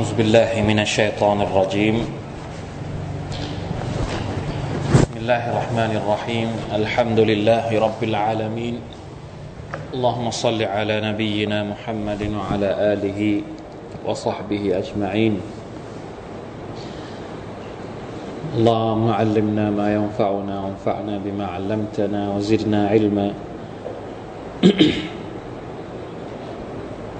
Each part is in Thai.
أعوذ بالله من الشيطان الرجيم. بسم الله الرحمن الرحيم. الحمد لله رب العالمين. اللهم صل على نبينا محمد وعلى آله وصحبه أجمعين. اللهم علمنا ما ينفعنا وانفعنا بما علمتنا وزدنا علما.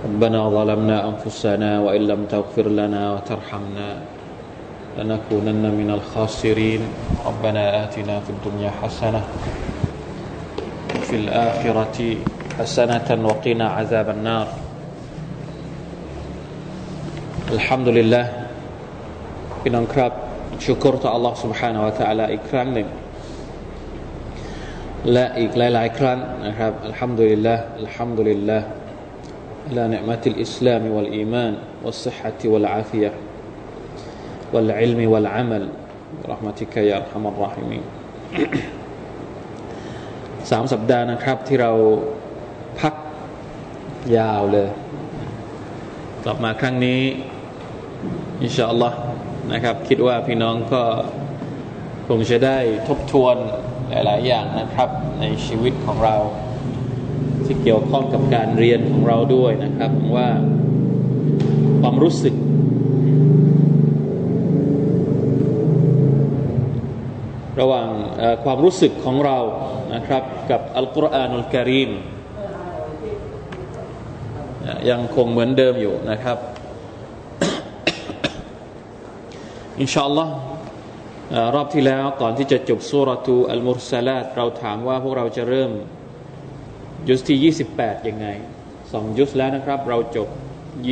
ربنا ظلمنا أنفسنا وإن لم تغفر لنا وترحمنا لنكونن من الخاسرين ربنا آتنا في الدنيا حسنة وفي الآخرة حسنة وقنا عذاب النار الحمد لله พี่น้องครับชุกรต่อ Allah سبحانه และ تعالى อีกครั้งหนึ่งและอีกหลายๆครั้งนะครับอัลฮัมดุลิลลาห์อัลฮัมดุลิลลา ห์ على نعمة الإسلام والإيمان والصحة والعافية والعلم والعمل برحمتك يا أرحم الراحمين สามสัปดาห์นะครับที่เราพักยาวเลย กลับมาครั้งนี้อินชาอัลลอฮ์นะครับ คิดว่าพี่น้องก็คงจะได้ทบทวนหลาย ๆ อย่างนะครับ ในชีวิตของเรา ที่เกี่ยวข้องกับการเรียนของเราด้วยนะครับว่าความรู้สึก ระหว่างความรู้สึกของเรานะครับ กับอัลกุรอานุลกิริมยังคงเหมือนเดิมอยู่นะครับ อินชาอัลลอฮ์รอบที่แล้วก่อนที่จะจบสุรทูอัลมุรซาลาตเราถามว่าพวกเราจะเริ่ม ยุสที่ 28 ยังไงสองยุสแล้วนะครับ เราจบ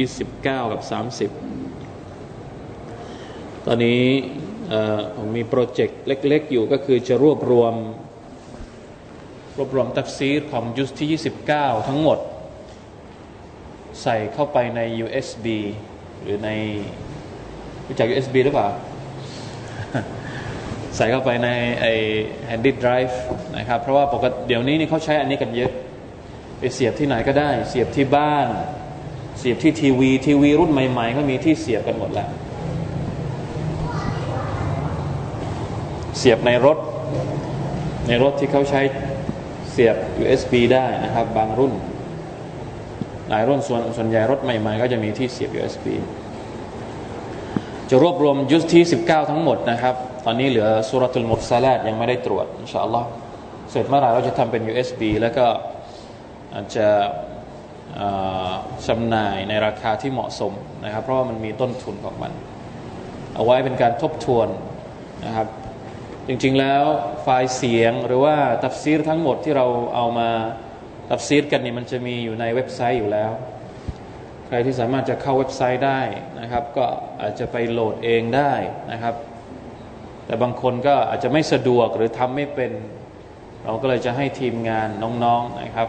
29 กับ 30 ตอนนี้ผมมีโปรเจกต์เล็ก ๆ อยู่ก็คือจะรวบรวม รวบรวมตัฟซีรของยุสที่ 29 ทั้งหมด ใส่เข้าไปใน USB หรือในรู้จัก USB หรือเปล่า ใส่เข้าไปในไอ้ handy drive นะครับ เพราะว่าปกติเดี๋ยวนี้นี่เขาใช้อันนี้กันเยอะ ไปเสียบที่ไหนก็ได้ เสียบที่บ้าน เสียบที่ทีวี ทีวีรุ่นใหม่ ๆ ก็มีที่เสียบกันหมดแล้วเสียบในรถ ในรถที่เขาใช้เสียบ USB ได้นะครับ บางรุ่น หลายรุ่นส่วนส่วนใหญ่รถใหม่ ๆ ก็จะมีที่เสียบ USB จะรวบรวมยุสที่ 19 ทั้งหมดนะครับ ตอนนี้เหลือสุรทุลมุสลาดยังไม่ได้ตรวจ อินชาอัลลอฮ์เสร็จเมื่อไหร่เราจะทำเป็น USB แล้วก็ จจะจำหน่ายในราคาที่เหมาะสมนะครับ เพราะว่ามันมีต้นทุนของมัน เอาไว้เป็นการทบทวนนะครับ จริงๆแล้วไฟล์เสียงหรือว่าตัฟซีรทั้งหมดที่เราเอามาตัฟซีรกันนี่มันจะมีอยู่ในเว็บไซต์อยู่แล้ว ใครที่สามารถจะเข้าเว็บไซต์ได้นะครับ ก็อาจจะไปโหลดเองได้นะครับ แต่บางคนก็อาจจะไม่สะดวกหรือทำไม่เป็น เราก็เลยจะให้ทีมงานน้องๆนะครับ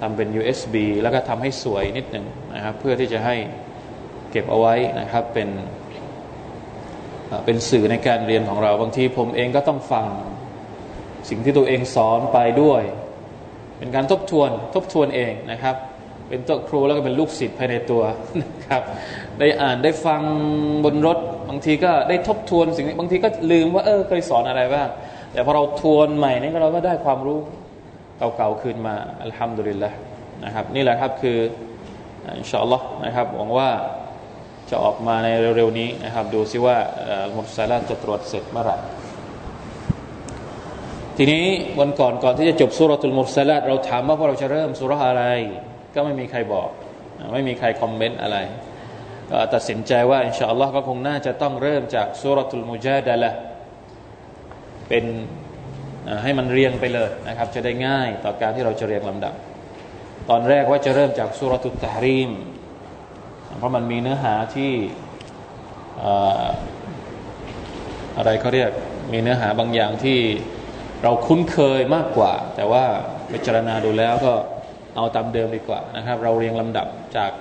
ทำเป็น USB แล้วก็ทำให้สวยนิดหนึ่งนะครับ เพื่อที่จะให้เก็บเอาไว้นะครับเป็นเป็นสื่อในการเรียนของเราบางทีผมเองก็ต้องฟัง สิ่งที่ตัวเองสอนไปด้วย เป็นการทบทวนทบทวนเองนะครับ เป็นตัวครูแล้วก็เป็นลูกศิษย์ภายในตัวนะครับ ได้อ่านได้ฟังบนรถ บางทีก็ได้ทบทวนสิ่งนี้บางทีก็ลืมว่าเออเคยสอนอะไรบ้างแต่พอเราทวนใหม่นี่เราก็ได้ความรู้ เก่าๆคืนมาอัลฮัมดุลิลละนะครับ นี่แหละครับคืออินชาอัลลอฮ์นะครับหวังว่าจะออกมาในเร็วๆนี้นะครับ ดูซิว่ามุสลิมจะตรวจเสร็จเมื่อไหร่ทีนี้วันก่อนก่อนที่จะจบสุรทูลมุสลิมเราถามว่าพวกเราจะเริ่มสุรอะไร ก็ไม่มีใครบอก ไม่มีใครคอมเมนต์อะไรก็ตัดสินใจว่าอินชาอัลลอฮ์ก็คงน่าจะต้องเริ่มจากสุรทูลมุจาดะละเป็น ให้มันเรียงไปเลยนะครับ จะได้ง่ายต่อการที่เราจะเรียงลำดับ ตอนแรกว่าจะเริ่มจากสุรตุตารีม เพราะมันมีเนื้อหาที่อะไรเขาเรียกมีเนื้อหาบางอย่างที่เราคุ้นเคยมากกว่า แต่ว่าพิจารณาดูแล้วก็เอาตามเดิมดีกว่านะครับ เราเรียงลำดับจาก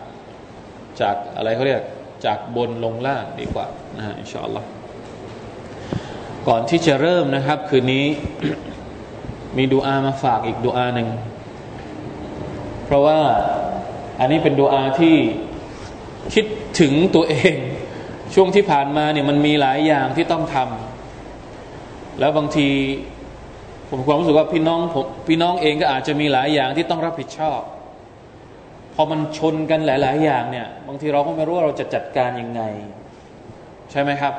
จากอะไรเขาเรียกจากบนลงล่างดีกว่านะฮะอินชาอัลลอฮ์ ก่อนที่จะเริ่มนะครับ คืนนี้มีดูอามาฝากอีกดูอาหนึ่ง เพราะว่าอันนี้เป็นดูอาที่คิดถึงตัวเอง ช่วงที่ผ่านมาเนี่ยมันมีหลายอย่างที่ต้องทำแล้วบางที ผมความรู้สึกว่าพี่น้องผมพี่น้องเองก็อาจจะมีหลายอย่างที่ต้องรับผิดชอบ พอมันชนกันหลาย ๆ อย่างเนี่ย บางทีเราก็ไม่รู้ว่าเราจะจัดการยังไง ใช่ไหมครับ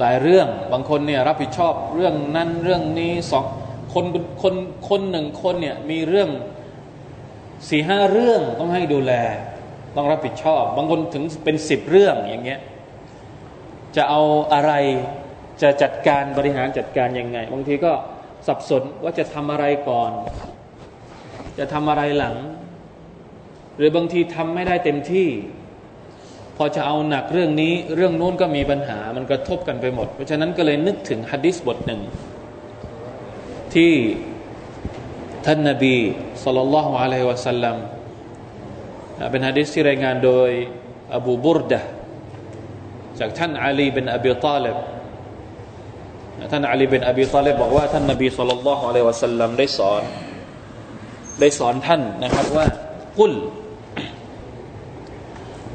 หลายเรื่อง บางคนเนี่ยรับผิดชอบเรื่องนั้นเรื่องนี้สองคนคนคนหนึ่งคนเนี่ยมีเรื่องสี่ห้าเรื่องต้องให้ดูแล ต้องรับผิดชอบ บางคนถึงเป็นสิบเรื่องอย่างเงี้ยจะเอาอะไรจะจัดการบริหารจัดการยังไง บางทีก็สับสนว่าจะทำอะไรก่อน จะทำอะไรหลัง หรือบางทีทำไม่ได้เต็มที่ พอจะเอาหนักเรื่องนี้เรื่องนู้นก็มีปัญหามันกระทบกันไปหมด เพราะฉะนั้นก็เลยนึกถึงฮะดิษบทหนึ่ง ที่ท่านนบีสุลต่านละฮ์อะลัยฮิวะสัลลัมเป็นฮะดิษที่รายงานโดยอบูบุรดะจากท่านอาลีเป็นอบีตาลิบท่านอาลีเป็นอบีตาลิบบอกว่าท่านนบีสุลต่านละฮ์อะลัยฮิวะสัลลัมได้สอน ได้สอนท่านนะครับว่ากุล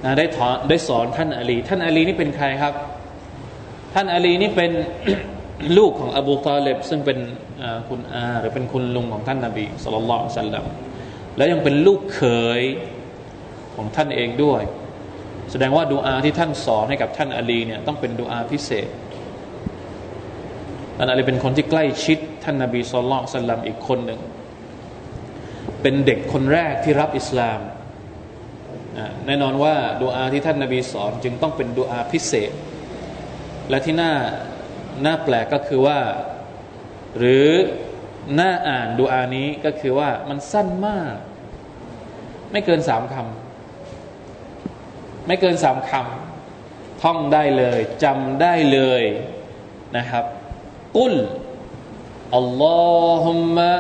นะได้ถอนได้สอนท่านอาลี ท่านอาลีนี่เป็นใครครับ ท่านอาลีนี่เป็นลูกของอบูตาเลบซึ่งเป็นคุณอาหรือเป็นคุณลุงของท่านนาบีสุลต่านสัลลัมและยังเป็นลูกเขยของท่านเองด้วย แสดงว่าดูอาที่ท่านสอนให้กับท่านอาลีเนี่ยต้องเป็นดูอาพิเศษท่านอาลีเป็นคนที่ใกล้ชิด ท่านนาบีสุลต่านสัลลัมอีกคนหนึ่งเป็นเด็กคนแรกที่รับอิสลาม แน่นอนว่าดูอาที่ท่านนาบีสอนจึงต้องเป็นดูอาพิเศษ และที่น่าน่าแปลกก็คือว่า หรือน้าอ่านดูอานี้ก็คือว่ามันสั้นมาก ไม่เกินสามคำไม่เกินสามคำท่องได้เลยจำได้เลยนะครับ กุลอัลลอฮุมะ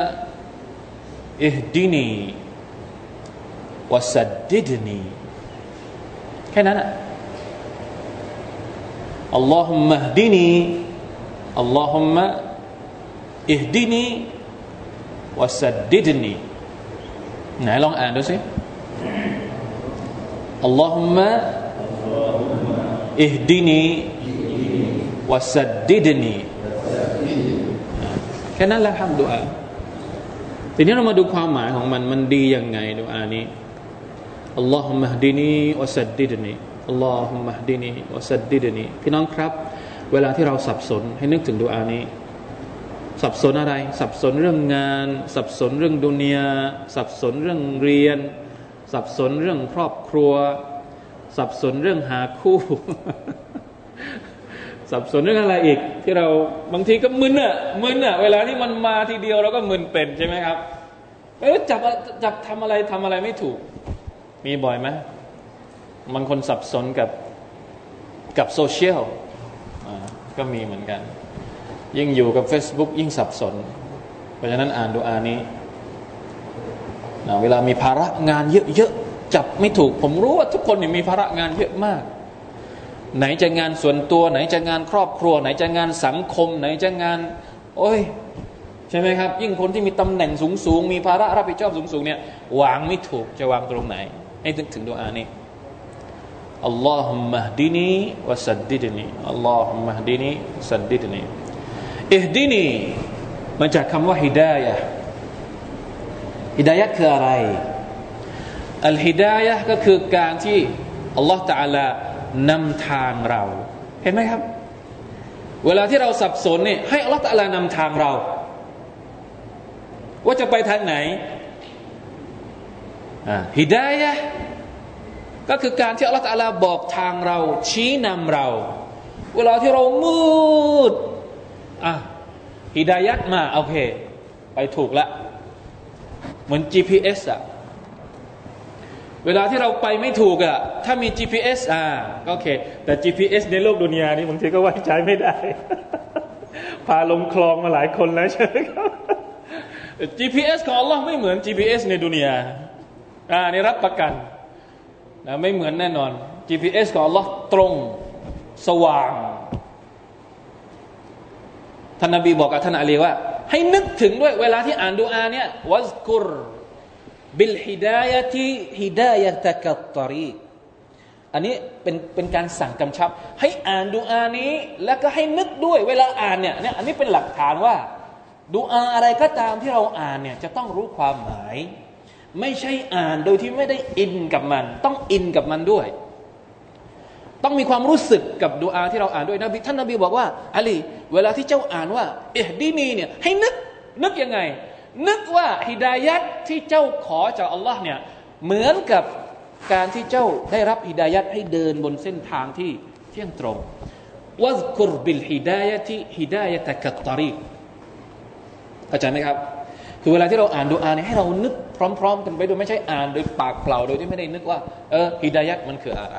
อิฮดินี วสัดดิดนีแค่นั้นอะอัลลอฮุมะฮดินีอัลลอฮุมะอิฮดินีวสัดดิดนีไหนลองอ่านดูสิอัลลอฮุมะอิฮดินีวสัดดิดนีแค่นั้นแหละครับดูอาทีนี้เรามาดูความหมายของมันมันดียังไงดูอานี้ อัลลอฮุมะฮดินีวสัดดิดนีอัลลอฮุมะฮดินีวสัดดิดนีพี่น้องครับ เวลาที่เราสับสนให้นึกถึงดูอานี้ สับสนอะไร สับสนเรื่องงาน สับสนเรื่องดุนยาสับสนเรื่องเรียน สับสนเรื่องครอบครัว สับสนเรื่องหาคู่ สับสนเรื่องอะไรอีก ที่เราบางทีก็มึนอะมึนอะเวลาที่มันมาทีเดียวเราก็มึนเป็นใช่ไหมครับเออจับจับทำอะไรทำอะไรไม่ถูก มีบ่อยไหมบางคนสับสนกับกับโซเชียลก็มีเหมือนกัน ยิ่งอยู่กับ Facebook ยิ่งสับสน เพราะฉะนั้นอ่านดูอานี้นะเวลามีภาระงานเยอะๆจับไม่ถูก ผมรู้ว่าทุกคนมีภาระงานเยอะมาก ไหนจะงานส่วนตัว ไหนจะงานครอบครัว ไหนจะงานสังคม ไหนจะงาน โอ้ยใช่ไหมครับ ยิ่งคนที่มีตำแหน่งสูงๆมีภาระรับผิดชอบสูงๆเนี่ยวางไม่ถูกจะวางตรงไหน ให้ถึงถึงดูอานี้อัลลอฮุมะดินีวะสัดดิดนีอัลลอฮุมะดินีสัดดิดนีอิฮดินีมาจากคำว่าฮิดายะฮิดายะคืออะไรอัลฮิดายะก็คือการที่อัลลอฮฺตาลานำทางเรา เห็นไหมครับ เวลาที่เราสับสนเนี่ยให้อัลลอฮฺตาลานำทางเรา ว่าจะไปทางไหน ฮิดายะก็คือการที่อัลลอฮฺลาบอกทางเรา ชี้นำเรา เวลาที่เรามืดอะฮิดายัดมาโอเค ไปถูกละ เหมือน GPS อะเวลาที่เราไปไม่ถูกอะถ้ามี GPS อ่าก็โอเค แต่ GPS ในโลกดุนยานี้บางทีก็ไว้ใจไม่ได้ พาลงคลองมาหลายคนแล้วใช่ไหมครับ GPS ของอัลลอฮ์ไม่เหมือน GPS ในดุนยา อ่านี่รับประกันนะไม่เหมือนแน่นอน GPS ของ Allah ตรงสว่างท่านนบีบอกกับท่านอาลีว่า ให้นึกถึงด้วยเวลาที่อ่านดูอาเนี่ยวัซกุรบิลฮิดายะที่ฮิดายะตะกัตตรีอันนี้เป็นเป็นการสั่งกำชับ ให้อ่านดูอานี้ แล้วก็ให้นึกด้วยเวลาอ่านเนี่ยเนี่ยอันนี้เป็นหลักฐานว่าดูอาอะไรก็ตามที่เราอ่านเนี่ยจะต้องรู้ความหมาย ไม่ใช่อ่านโดยที่ไม่ได้อินกับมัน ต้องอินกับมันด้วย ต้องมีความรู้สึกกับดูอาที่เราอ่านด้วยนบีท่านนบีบอกว่าอาลีเวลาที่เจ้าอ่านว่าเอ๊ดีนีเนี่ยให้นึกนึกยังไง นึกว่าฮิดายัดที่เจ้าขอจากอัลลอฮ์เนี่ยเหมือนกับการที่เจ้าได้รับฮิดายัดให้เดินบนเส้นทางที่เที่ยงตรงวัซกุรบิลฮิดายะที่ฮิดายะตะกัตตารีเข้าใจไหมครับ คือเวลาที่เราอ่านดูอาเนี่ยให้เรานึกพร้อม ๆ กันไปโดยไม่ใช่อ่านโดยปากเปล่าโดยที่ไม่ได้นึกว่าเออฮิดายัดมันคืออะไร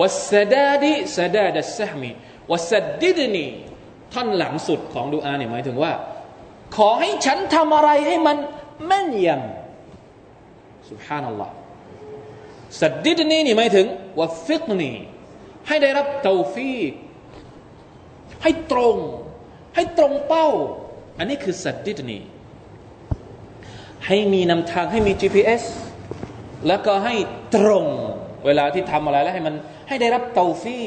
วัสดาดิสดาดัสซฮมีวัสดิดนีท่อนหลังสุดของดูอาเนี่ยหมายถึงว่า ขอให้ฉันทำอะไรให้มันแม่นยำสุบฮานัลลอฮ์สัดดิดนีนี่หมายถึงว่าฟิกนีให้ได้รับเตาฟีกให้ตรง ให้ตรงเป้า อันนี้คือสัดดิดนีให้มีนำทางให้มี GPS แล้วก็ให้ตรงเวลาที่ทำอะไรแล้วให้มันให้ได้รับเตาฟี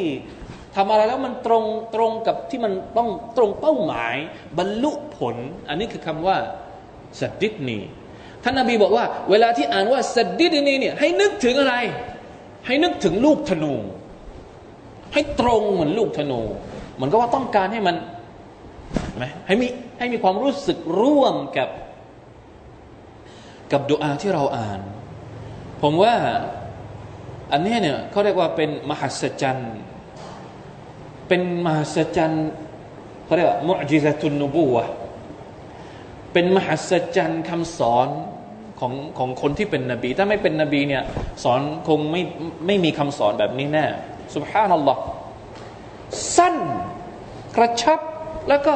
ทำอะไรแล้วมันตรงตรงกับที่มันต้องตรงเป้าหมาย บรรลุผล อันนี้คือคำว่าสัดดิดนีท่านนาบีบอกว่า เวลาที่อ่านว่าสัดดิดนีเนี่ยให้นึกถึงอะไร ให้นึกถึงลูกธนู ให้ตรงเหมือนลูกธนู เหมือนก็ว่าต้องการให้มัน ไหมให้มีให้มีความรู้สึกร่วมกับกับดุอาที่เราอ่าน ผมว่าอันนี้เนี่ยเขาเรียกว่าเป็นมหัศจรรย์เป็นมหัศจรรย์เขาเรียกว่ามุจิซตุนนบูวะเป็นมหัศจรรย์คำสอนของของคนที่เป็นนบี ถ้าไม่เป็นนบีเนี่ยสอนคงไม่ไม่มีคำสอนแบบนี้แน่สุบฮานัลลอฮ์สั้นกระชับแล้วก็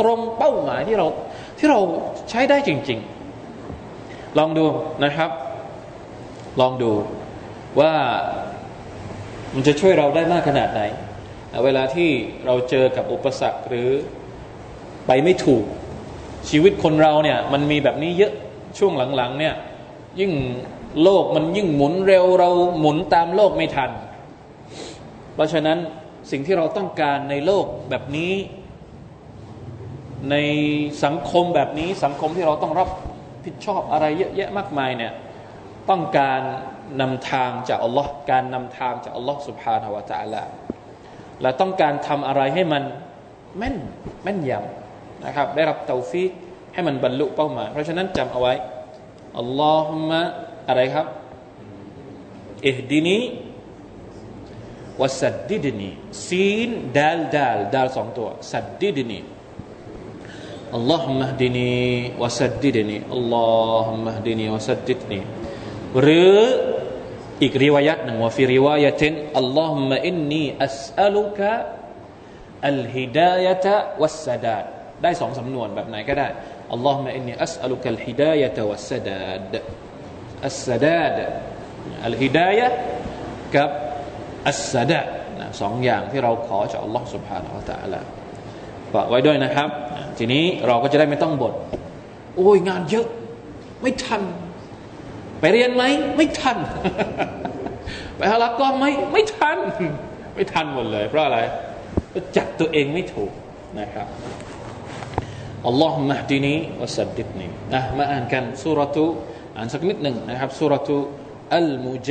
ตรงเป้าหมายที่เราที่เราใช้ได้จริง ๆ ลองดูนะครับ ลองดูว่ามันจะช่วยเราได้มากขนาดไหน เวลาที่เราเจอกับอุปสรรคหรือไปไม่ถูกชีวิตคนเราเนี่ยมันมีแบบนี้เยอะช่วงหลังๆเนี่ยยิ่งโลกมันยิ่งหมุนเร็วเราหมุนตามโลกไม่ทัน เพราะฉะนั้นสิ่งที่เราต้องการในโลกแบบนี้ ในสังคมแบบนี้สังคมที่เราต้องรับผิดชอบอะไรเยอะแยะมากมายเนี่ยต้องการนำทางจากอัลลอฮ์การนำทางจากอัลลอฮ์สุบฮานาวะจาลาและต้องการทำอะไรให้มันแม่นแม่นยำนะครับ ได้รับเตาฟีกให้มันบรรลุเป้าหมาย เพราะฉะนั้นจำเอาไว้อัลลอฮุมะอะไรครับอิฮดินีวัสัดดีดนีซีนดาลดาลดาลสองตัวสัดดีดนี اللهم اهدني وسددني اللهم اهدني وسددني หรืออีกริวายัตหนึ่งว่าฟิริวายะตินอัลลอฮุมะอินนีอัสอัลุกะอัลฮิดายะตะวัสสดาดได้สองสำนวนแบบไหนก็ได้อัลลอฮุมะอินนีอัสอัลุกะอัลฮิดายะตะวัสสดาดอัสสดาดอัลฮิดายะกับอัสสดาดสองอย่างที่เราขอจากอัลลอฮ์ سبحانه และ تعالى ฝากไว้ด้วยนะครับ ทีนี้เราก็จะได้ไม่ต้องบ่นโอ้ยงานเยอะ ไม่ทัน ไปเรียนไหมไม่ทัน ไปฮาลักก็ไหมไม่ทัน ไม่ทันหมดเลย เพราะอะไรจัดตัวเองไม่ถูกนะครับอัลลอฮฺมะดีนีวสัดดิดนีนะมาอ่านกันสุรทูอ่านสักนิดหนึ่งนะครับสุรทูอัลมุจ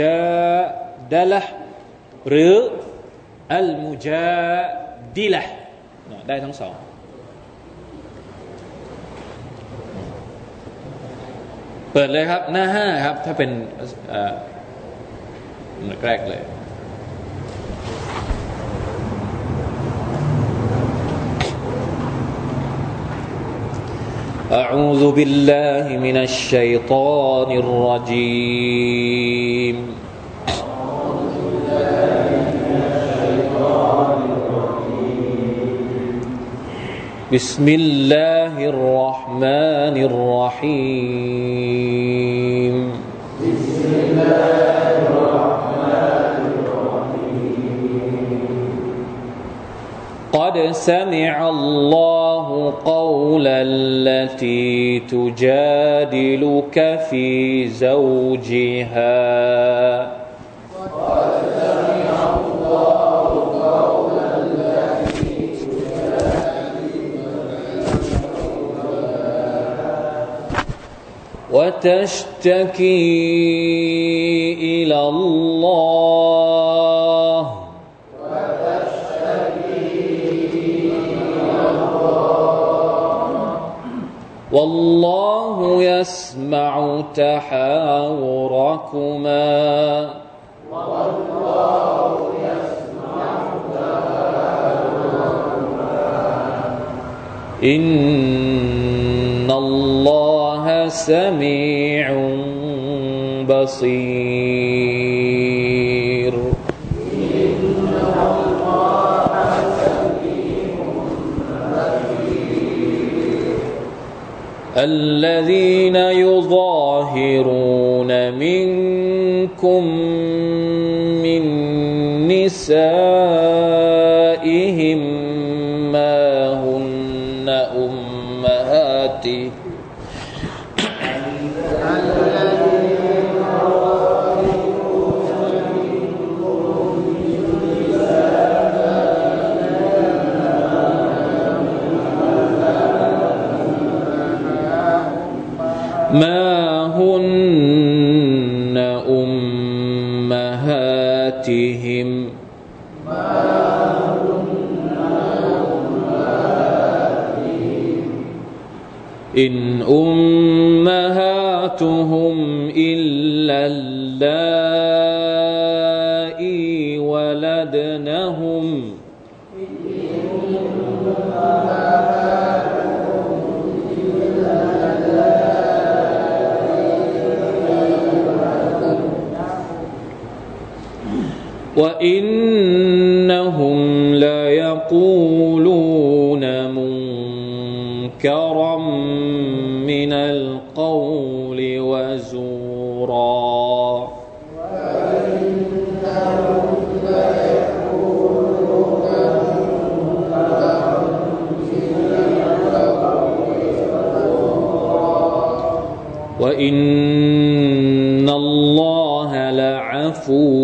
าดะละหรืออัลมุจาดิละ ได้ทั้งสองเปิดเลยครับ หน้าห้าครับ ถ้าเป็นหน่วยแรกเลย أعوذ بالله من الشيطان الرجيم بسم الله الرحمن الرحيم. بسم الله الرحمن الرحيم قد سمع الله قول التي تجادلك في زوجها. وتشتكي إلى الله. والله يسمع تحاوركما. إن سميع بصير. الذين يظاهرون منكم من نسائهم القول وزورا. وإن الله لعفو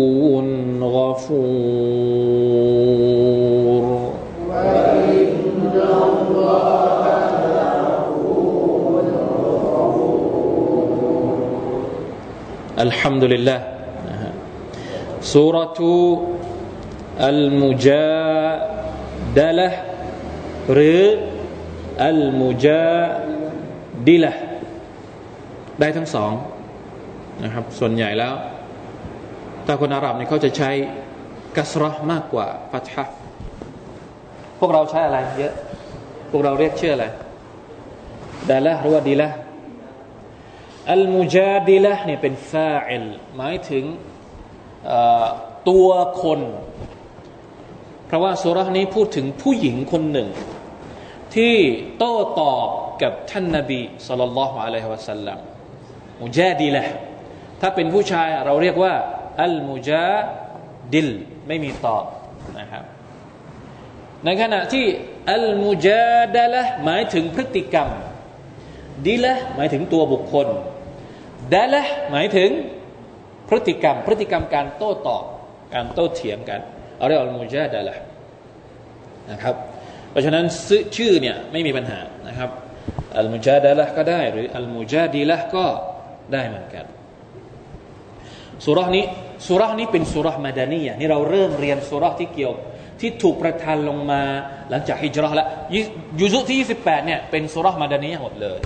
ฮัมดุลิลลาห์สุรทูอัลมุจาดะละหรืออัลมุจาดิละได้ทั้งสองนะครับส่วนใหญ่แล้วแต่คนอาหรับเนี่ยเขาจะใช้กัสระมากกว่าฟัตฮะพวกเราใช้อะไรเยอะ พวกเราเรียกชื่ออะไรดาละหรือว่าดีละ อัลมุจาดิละเนี่ยเป็นฟาอิลหมายถึงตัวคน เพราะว่าสุรานี้พูดถึงผู้หญิงคนหนึ่ง ที่โต้ตอบกับท่านนาบีสุลต่านละฮ์อะลัยฮิวะสัลลัมมุจาดิละถ้าเป็นผู้ชายเราเรียกว่าอัลมุจาดิลไม่มีตอบนะครับในขณะที่อัลมุจาดละหมายถึงพฤติกรรมดิละหมายถึงตัวบุคคล ดละหมายถึงพฤติกรรม พฤติกรรมการโต้ตอบการโต้เถียงกันเอาเรียกอัลมุจาดละนะครับ เพราะฉะนั้นชื่อเนี่ยไม่มีปัญหานะครับอัลมุจาดละก็ได้ หรืออัลมุจาดีละก็ได้เหมือนกันสุรานี้สุรานี้เป็นสุรามาดานียนี่เราเริ่มเรียนสุราที่เกี่ยวที่ถูกประทานลงมาหลังจากฮิจรัชแล้วยุซุที่ 28เนี่ยเป็นสุรามาดานียหมดเลย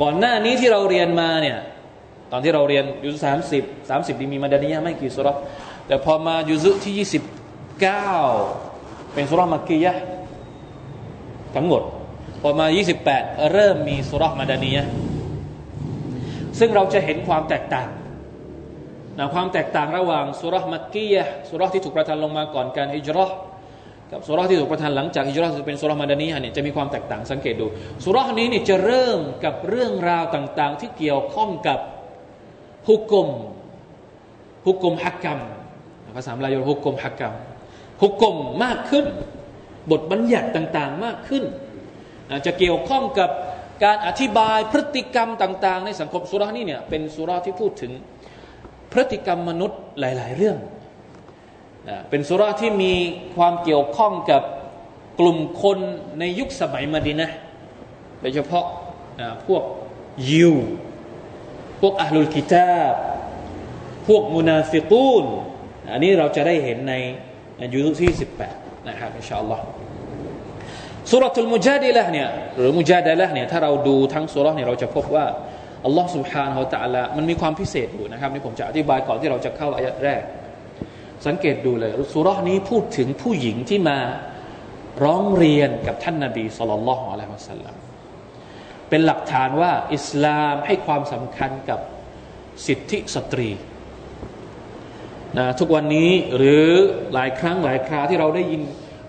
ก่อนหน้านี้ที่เราเรียนมาเนี่ยตอนที่เราเรียนยุซุสามสิบสามสิบดีมีมาดานียไม่กี่สุราแต่พอมายุซุที่29เก้าเป็นสุรามักกียะทั้งหมด พอมา 28 เริ่มมีสุรามาดานียซึ่งเราจะเห็นความแตกต่างนะความแตกต่างระหว่างสุรษมักกียะสุรษที่ถูกประทานลงมาก่อนการฮิจรั กับสุรษที่ถูกประทานหลังจากฮิจรัชจะเป็นสุรษมาดานีฮะเนี่ยจะมีความแตกต่างสังเกตดูสุรษนี้เนี่ยจะเริ่มกับเรื่องราวต่าง ๆ ที่เกี่ยวข้องกับฮุกกลมฮุกกลมฮักกรรมภาษาลายฮุกกลมฮักกรรมฮุกกลมมากขึ้น บทบัญญัติต่างๆมากขึ้นจะเกี่ยวข้องกับการอธิบายพฤติกรรมต่าง ๆ ในสังคมสุรานี่เนี่ยเป็นสุราที่พูดถึงพฤติกรรมมนุษย์หลาย ๆ เรื่อง เป็นสุราที่มีความเกี่ยวข้องกับกลุ่มคนในยุคสมัยมดีนะโดยเฉพาะพวก ยิวพวกอัลลุลกิตาบพวกมุนาฟิกูนอันนี้เราจะได้เห็นในยุคที่18นะครับอินชาอัลลอฮ์สุรทูลมุจาดิละเนี่ยหรือมุจาดิละเนี่ยถ้าเราดูทั้งสุรเนี่ยเราจะพบว่าอัลลอฮ์ سبحانه และ تعالى มันมีความพิเศษอยู่นะครับนี่ผมจะอธิบายก่อนที่เราจะเข้าอายะแรก สังเกตดูเลยสุรนี้พูดถึงผู้หญิงที่มาร้องเรียนกับท่านนาบีصلى الله عليه وسلمเป็นหลักฐานว่าอิสลามให้ความสำคัญกับสิทธิสตรีนะทุกวันนี้หรือหลายครั้งหลายคราที่เราได้ยิน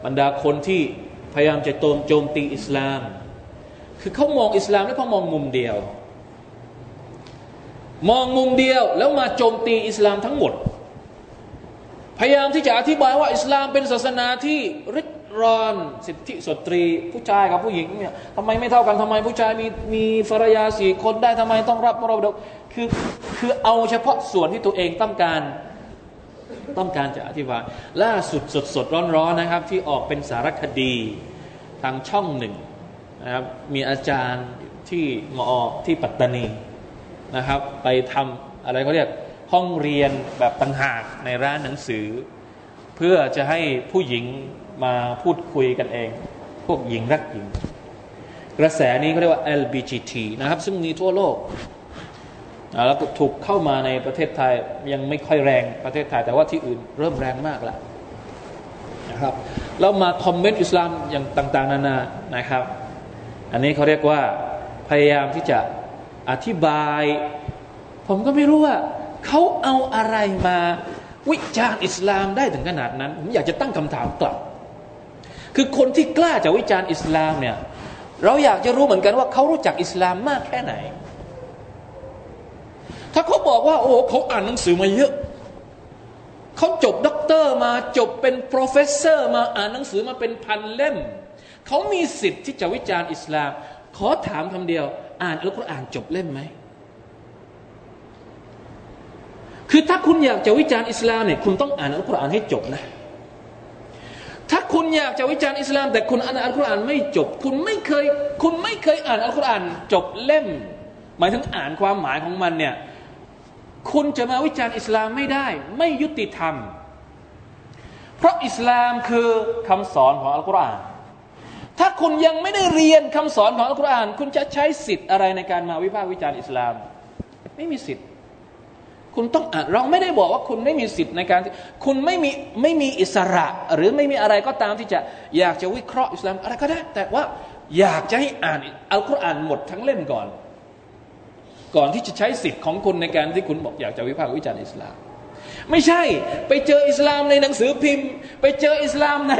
บรรดาคนที่พยายามจะโจมโจมตีอิสลาม คือเขามองอิสลามแล้วเขามองมุมเดียว มองมุมเดียวแล้วมาโจมตีอิสลามทั้งหมด พยายามที่จะอธิบายว่าอิสลามเป็นศาสนาที่ริดรอนสิทธิสตรี ผู้ชายกับผู้หญิงเนี่ยทำไมไม่เท่ากันทำไมผู้ชายมีมีภรรยาสี่คนได้ทำไมต้องรับมรดกคือคือเอาเฉพาะส่วนที่ตัวเองต้องการต้องการจะอธิบายล่าสุดสดสดร้อนๆนะครับ ที่ออกเป็นสารคดีทางช่องหนึ่งนะครับมีอาจารย์ที่มอที่ปัตตานีนะครับ ไปทำอะไรเขาเรียก ห้องเรียนแบบต่างหากในร้านหนังสือ เพื่อจะให้ผู้หญิงมาพูดคุยกันเอง พวกหญิงรักหญิง กระแสนี้เขาเรียกว่า lgbt นะครับ ซึ่งมีทั่วโลกแล้วถูกเข้ามาในประเทศไทยยังไม่ค่อยแรงประเทศไทย แต่ว่าที่อื่นเริ่มแรงมากแล้วนะครับแล้วมาคอมเมนต์อิสลามอย่างต่าง ๆ นานานะครับ อันนี้เขาเรียกว่าพยายามที่จะอธิบาย ผมก็ไม่รู้ว่า เขาเอาอะไรมาวิจารณ์อิสลามได้ถึงขนาดนั้น ผมอยากจะตั้งคำถามกลับ คือคนที่กล้าจะวิจารณ์อิสลามเนี่ยเราอยากจะรู้เหมือนกันว่าเขารู้จักอิสลามมากแค่ไหน ถ้าเขาบอกว่า โอ้เขาอ่านหนังสือมาเยอะเขาจบด็อกเตอร์มาจบเป็น professor มาอ่านหนังสือมาเป็นพันเล่ม เขามีสิทธิ์ที่จะวิจารณ์อิสลาม ขอถามคำเดียว อ่านอัลกุรอานจบเล่มไหม คือถ้าคุณอยากจะวิจารณ์อิสลามเนี่ยคุณต้องอ่านอัลกุรอานให้จบนะ ถ้าคุณอยากจะวิจารณ์อิสลาม แต่คุณอ่านอัลกุรอานไม่จบ คุณไม่เคย คุณไม่เคยอ่านอัลกุรอานจบเล่ม หมายถึงอ่านความหมายของมันเนี่ย คุณจะมาวิจารณ์อิสลามไม่ได้ ไม่ยุติธรรม เพราะอิสลามคือคำสอนของอัลกุรอาน ถ้าคุณยังไม่ได้เรียนคำสอนของอัลกุรอาน คุณจะใช้สิทธิ์อะไรในการมาวิพากษ์วิจารณ์อิสลาม ไม่มีสิทธิ์ คุณต้องอ่านเราไม่ได้บอกว่าคุณไม่มีสิทธิ์ในการ คุณไม่มีไม่มีอิสระ หรือไม่มีอะไรก็ตามที่จะอยากจะวิเคราะห์อิสลามอะไรก็ได้ แต่ว่าอยากจะให้อ่านอัลกุรอานหมดทั้งเล่มก่อน ก่อนที่จะใช้สิทธิ์ของคุณในการที่คุณบอกอยากจะวิพากษ์วิจารณ์อิสลาม ไม่ใช่ไปเจออิสลามในหนังสือพิมพ์ ไปเจออิสลามใน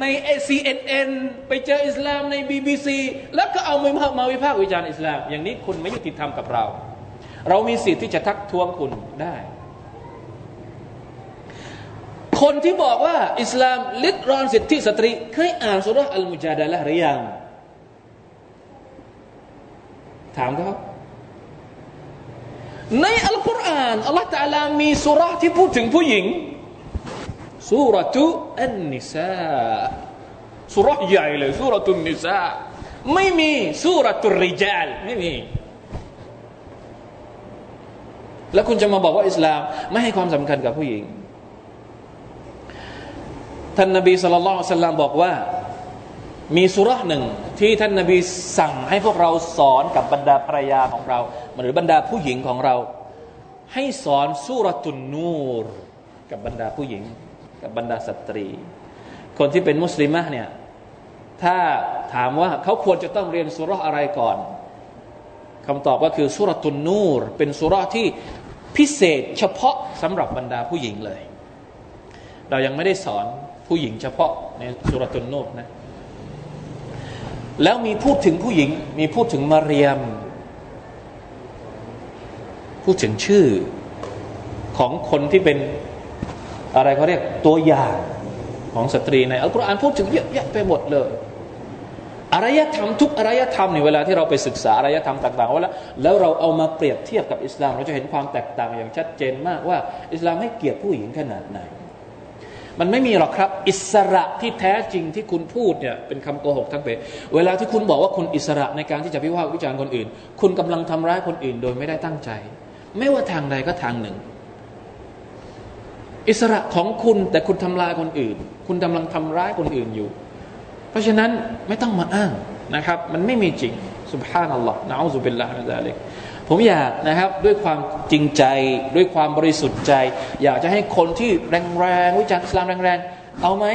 ในเอ CNN ไปเจออิสลามในบีบีซีแล้วก็เอามามาวิพากษ์วิจารณ์อิสลาม อย่างนี้คุณไม่ยุติธรรมกับเรา เรามีสิทธิ์ที่จะทักท้วงคุณได้คนที่บอกว่าอิสลามลิดรอนสิทธิสตรี เคยอ่านสุรษอัลมุจาดะละหรือยัง ถามเขาในอัลกุรอานอัลลอฮฺตาลามีสุราที่พูดถึงผู้หญิงสุรตุอันนิซาสุรใหญ่เลยสุรตุนนิซาไม่มีสุรตุริจาลไม่มี แล้วคุณจะมาบอกว่าอิสลาม ไม่ให้ความสำคัญกับผู้หญิง ท่านนบีสุลต่านสัลลัมบอกว่า มีสุรหนึ่งที่ท่านนาบีสั่งให้พวกเราสอนกับบรรดาภรรยาของเรา หรือบรรดาผู้หญิงของเรา ให้สอนสุรตุนนูร กับบรรดาผู้หญิง กับบรรดาสตรี คนที่เป็นมุสลิมะเนี่ยถ้าถามว่าเขาควรจะต้องเรียนสุรอะไรก่อนคำตอบก็คือสุรตุนนูร เป็นสุรที่ พิเศษเฉพาะสำหรับบรรดาผู้หญิงเลย เรายังไม่ได้สอนผู้หญิงเฉพาะในสุรตุนนูรนะแล้วมีพูดถึงผู้หญิง มีพูดถึงมาเรียม พูดถึงชื่อของคนที่เป็นอะไรเขาเรียกตัวอย่างของสตรีในอัลกุรอานพูดถึงเยอะแยะไปหมดเลย อารยธรรมทุกอารยธรรมในเวลาที่เราไปศึกษาอารยธรรมต่างๆว่าแล้วแล้วเราเอามาเปรียบเทียบกับอิสลาม เราจะเห็นความแตกต่างอย่างชัดเจนมากว่าอิสลามให้เกียรติผู้หญิงขนาดไหน มันไม่มีหรอกครับ อิสระที่แท้จริงที่คุณพูดเนี่ยเป็นคำโกหกทั้งเปเวลาที่คุณบอกว่าคุณอิสระในการที่จะพิพากษ์วิจารณ์คนอื่น คุณกำลังทำร้ายคนอื่น โดยไม่ได้ตั้งใจ ไม่ว่าทางใดก็ทางหนึ่ง อิสระของคุณแต่คุณทำลายคนอื่น คุณกำลังทำร้ายคนอื่นอยู่ เพราะฉะนั้นไม่ต้องมาอ้างนะครับ มันไม่มีจริงسبحان الله نعوذ بالله من ذلكผมอยากนะครับด้วยความจริงใจด้วยความบริสุทธิ์ใจ อยากจะให้คนที่แรงๆวิจารณ์อิสลามแรงๆเอาไหม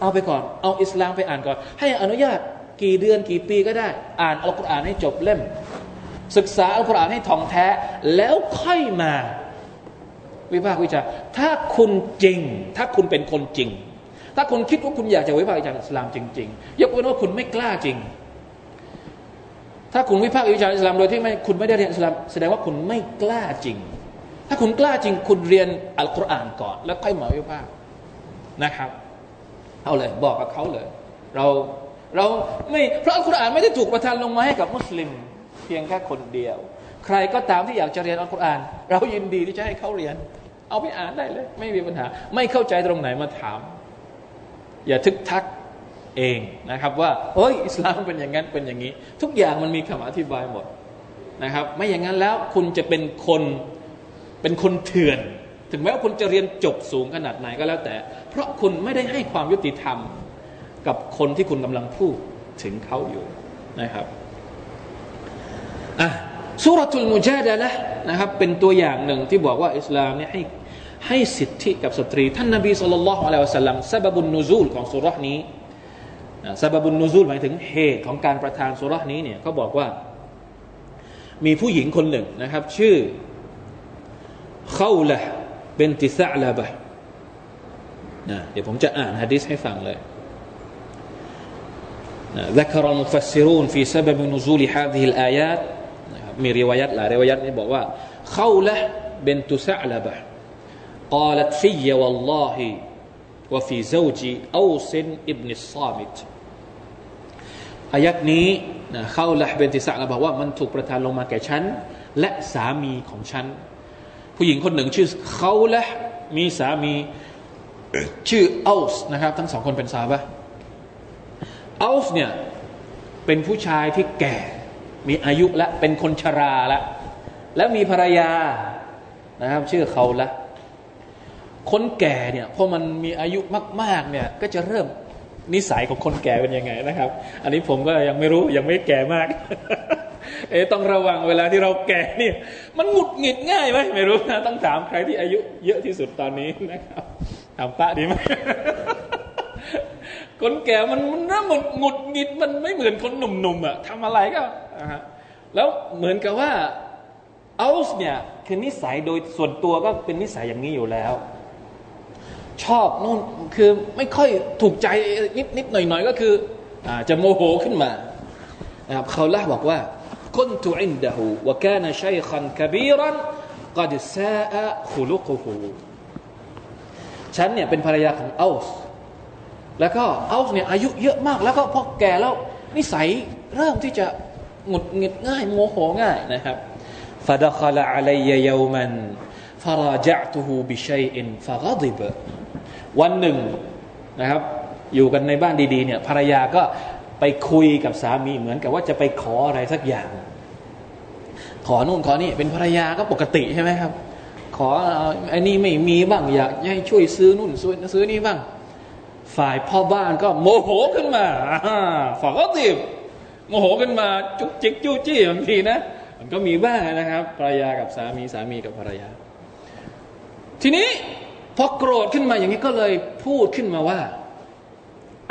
เอาไปก่อน เอาอิสลามไปอ่านก่อน ให้อนุญาตกี่เดือนกี่ปีก็ได้ อ่านอัลกุรอานให้จบเล่ม ศึกษาอัลกุรอานให้ท่องแท้ แล้วค่อยมา วิพากษ์วิจารณ์ถ้าคุณจริง ถ้าคุณเป็นคนจริง ถ้าคุณคิดว่าคุณอยากจะวิพากษ์วิจารณ์อิสลามจริง ๆ ยกเว้นว่าคุณไม่กล้าจริง ถ้าคุณวิพากษ์วิจารณ์อิสลามโดยที่ไม่คุณไม่ได้เรียนอิสลามแสดงว่าคุณไม่กล้าจริง ถ้าคุณกล้าจริง คุณเรียนอัลกุรอานก่อน แล้วค่อยมาวิพากษ์นะครับ เอาเลยบอกกับเขาเลย เราเราไม่เพราะอัลกุรอานไม่ได้ถูกประทานลงมาให้กับมุสลิม เพียงแค่คนเดียว ใครก็ตามที่อยากจะเรียนอัลกุรอาน เรายินดีที่จะให้เขาเรียน เอาไปอ่านได้เลย ไม่มีปัญหา ไม่เข้าใจตรงไหนมาถาม อย่าทึกทักเองนะครับ ว่าเฮ้ยอิสลามเป็นอย่างนั้นเป็นอย่างนี้ ทุกอย่างมันมีคำอธิบายหมดนะครับ ไม่อย่างนั้นแล้วคุณจะเป็นคนเป็นคนเถื่อน ถึงแม้ว่าคุณจะเรียนจบสูงขนาดไหนก็แล้วแต่ เพราะคุณไม่ได้ให้ความยุติธรรมกับคนที่คุณกำลังพูดถึงเขาอยู่นะครับอะสุรทูลมุจาดะละนะครับเป็นตัวอย่างหนึ่งที่บอกว่าอิสลามเนี่ยให้ ให้สิทธิกับสตรี ท่านนบีสุลต่านละฮ์อะลัยฮิวสัลลัมซาบบุนนูซูลของสุรนี้ซาบบุนนูซูลหมายถึงเหตุของการประทานสุรนี้เนี่ยเขาบอกว่า มีผู้หญิงคนหนึ่งนะครับ ชื่อเข้าละเป็นติสะลาบะนะเดี๋ยวผมจะอ่านฮะดิษให้ฟังเลย ذكر المفسرون في سبب نزول هذه الآيات มีริวายัตหลายริวายัตนี่บอกว่าเข้าละเป็นตุสะลาบะ قالت في والله وفي زوجي أوس ابن الصامت อายัดนี้นะเข้าละเบนติสะเราบอกว่ามันถูกประทานลงมาแก่ฉัน และสามีของฉัน ผู้หญิงคนหนึ่งชื่อเขาละมีสามีชื่ออัลส์นะครับ ทั้งสองคนเป็นสาบะอัลส์เนี่ยเป็นผู้ชายที่แก่มีอายุและเป็นคนชราแล้วแล้วมีภรรยานะครับ ชื่อเขาละ คนแก่เนี่ยพอมันมีอายุมากๆเนี่ยก็จะเริ่มนิสัยของคนแก่เป็นยังไงนะครับ อันนี้ผมก็ยังไม่รู้ยังไม่แก่มาก เอต้องระวังเวลาที่เราแก่เนี่ย มันหงุดหงิดง่ายไหมไม่รู้นะต้องถามใครที่อายุเยอะที่สุดตอนนี้นะครับถามป้าดีไหมคนแก่มันมันน่าหงุดหงุดหงิดมันไม่เหมือนคนหนุ่มๆอะทำอะไรก็นะฮะแล้วเหมือนกับว่าอัลส์เนี่ยคือนิสัยโดยส่วนตัวก็เป็นนิสัยอย่างนี้อยู่แล้ว ชอบนู่นคือไม่ค่อยถูกใจนิดนิดหน่อยหน่อยก็คืออาจะโมโหขึ้นมานะครับเขาเล่าบอกว่าคุนตุอินดะฮูวะกานะชัยขันกบีรันกัดซาอะขุลุกฮูฉันเนี่ยเป็นภรรยาของอัลส์แล้วก็อัลส์เนี่ยอายุเยอะมากแล้วก็พอแก่แล้วนิสัยเริ่มที่จะหงุดหงิดง่ายโมโหง่ายนะครับ ฟาราจะตูฮูบิชัยอินฟากอดิบวันหนึ่งนะครับ อยู่กันในบ้านดีๆเนี่ยภรรยาก็ไปคุยกับสามีเหมือนกับว่าจะไปขออะไรสักอย่าง ขอนู่นขอนี่เป็นภรรยาก็ปกติใช่ไหมครับ ขอไอ้นี่ไม่มีบ้างอยากให้ช่วยซื้อนู่นซื้อซื้อนี่บ้าง ฝ่ายพ่อบ้านก็โมโหขึ้นมาฝ่ายก็ตีบโมโหขึ้นมาจุกจิกจู้จี้บางทีนะ มันก็มีบ้างนะครับภรรยากับสามีสามีกับภรรยา ทีนี้พอโกรธขึ้นมาอย่างนี้ก็เลยพูดขึ้นมาว่า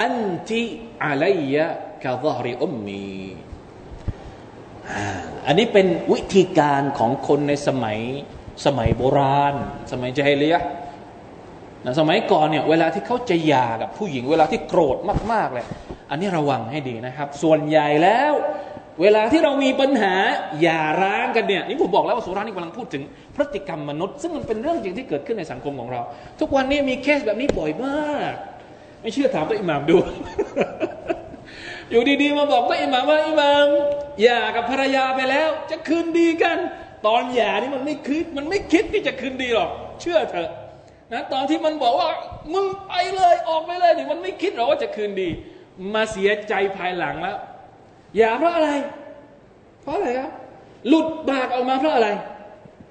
อันติอะลัยยะกะซฮริอุมมีอันนี้เป็นวิธีการของคนในสมัยสมัยโบราณ สมัยเจฮิลียนะสมัยก่อนเนี่ยเวลาที่เขาจะหย่ากับผู้หญิง เวลาที่โกรธมากๆเลยอันนี้ระวังให้ดีนะครับ ส่วนใหญ่แล้ว เวลาที่เรามีปัญหาอย่าร้างกันเนี่ยนี่ผมบอกแล้วว่าสุรานี่กำลังพูดถึงพฤติกรรมมนุษย์ ซึ่งมันเป็นเรื่องจริงที่เกิดขึ้นในสังคมของเรา ทุกวันนี้มีเคสแบบนี้บ่อยมาก ไม่เชื่อถามตัวอิหมามดู อยู่ดีๆมาบอกตัวอิหมามว่าอิหมามหย่ากับภรรยาไปแล้ว จะคืนดีกัน ตอนหย่านี่มันไม่คิดมันไม่คิดที่จะคืนดีหรอก เชื่อเถอะนะตอนที่มันบอกว่ามึงไปเลยออกไปเลยนี่มันไม่คิดหรอกว่าจะคืนดี มาเสียใจภายหลังแล้ว อย่าเพราะอะไร เพราะอะไรครับ หลุดบากออกมาเพราะอะไร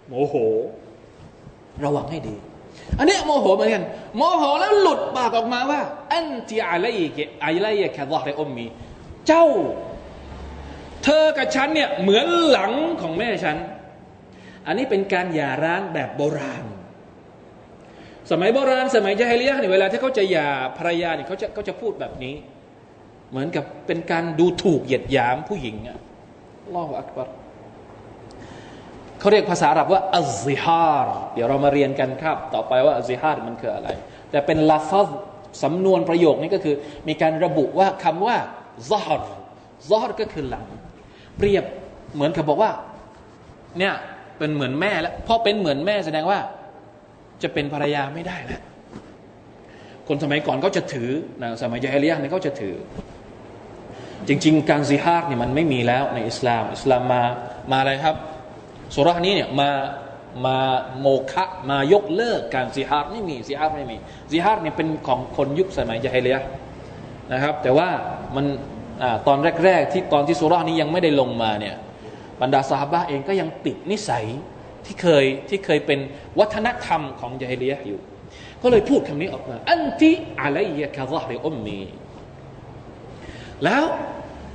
โมโห ระวังให้ดี อันนี้โมโหเหมือนกัน โมโหแล้วหลุดปากออกมาว่า อันที่อะไรอีกอะไรอีกแค่รอดในอมมี เจ้า เธอกับฉันเนี่ยเหมือนหลังของแม่ฉัน อันนี้เป็นการหย่าร้างแบบโบราณสมัยโบราณสมัยجاهليةเนี่ยเวลาที่เขาจะหย่าภรรยาเนี่ยเขาจะเขาจะพูดแบบนี้ เหมือนกับเป็นการดูถูกเหยียดหยามผู้หญิงالله أكبرเขาเรียกภาษาอาหรับว่าالظهارเดี๋ยวเรามาเรียนกันครับ ต่อไปว่าالظهارมันคืออะไร แต่เป็นلفظสำนวนประโยคนี้ก็คือ มีการระบุว่าคำว่าظهر ظهرก็คือหลัง เปรียบเหมือนกับบอกว่า เนี่ยเป็นเหมือนแม่แล้วพอเป็นเหมือนแม่แสดงว่า จะเป็นภรรยาไม่ได้แล้วคนสมัยก่อนก็จะถือนะสมัยجاهليةเนี่ยเขาจะถือ จริง ๆ การ ظهارเนี่ยมันไม่มีแล้วในอิสลาม อิสลามมามาอะไรครับสุรานี้เนี่ยมามาโมคะมายกเลิกการ ظهارไม่มี ظهار ไม่มี ظهارเนี่ยเป็นของคนยุคสมัยجاهليةนะครับ แต่ว่ามันอตอนแรก ๆ ที่ตอนที่สุรานี้ยังไม่ได้ลงมาเนี่ยบรรดาสหบะเองก็ยังติดนิสัยที่เคยที่เคยเป็นวัฒนธรรมของยาฮิลียอยู่ ก็เลยพูดคำนี้ออกมา อันที่อะไรยะคาซาฮิอุมมี แล้ว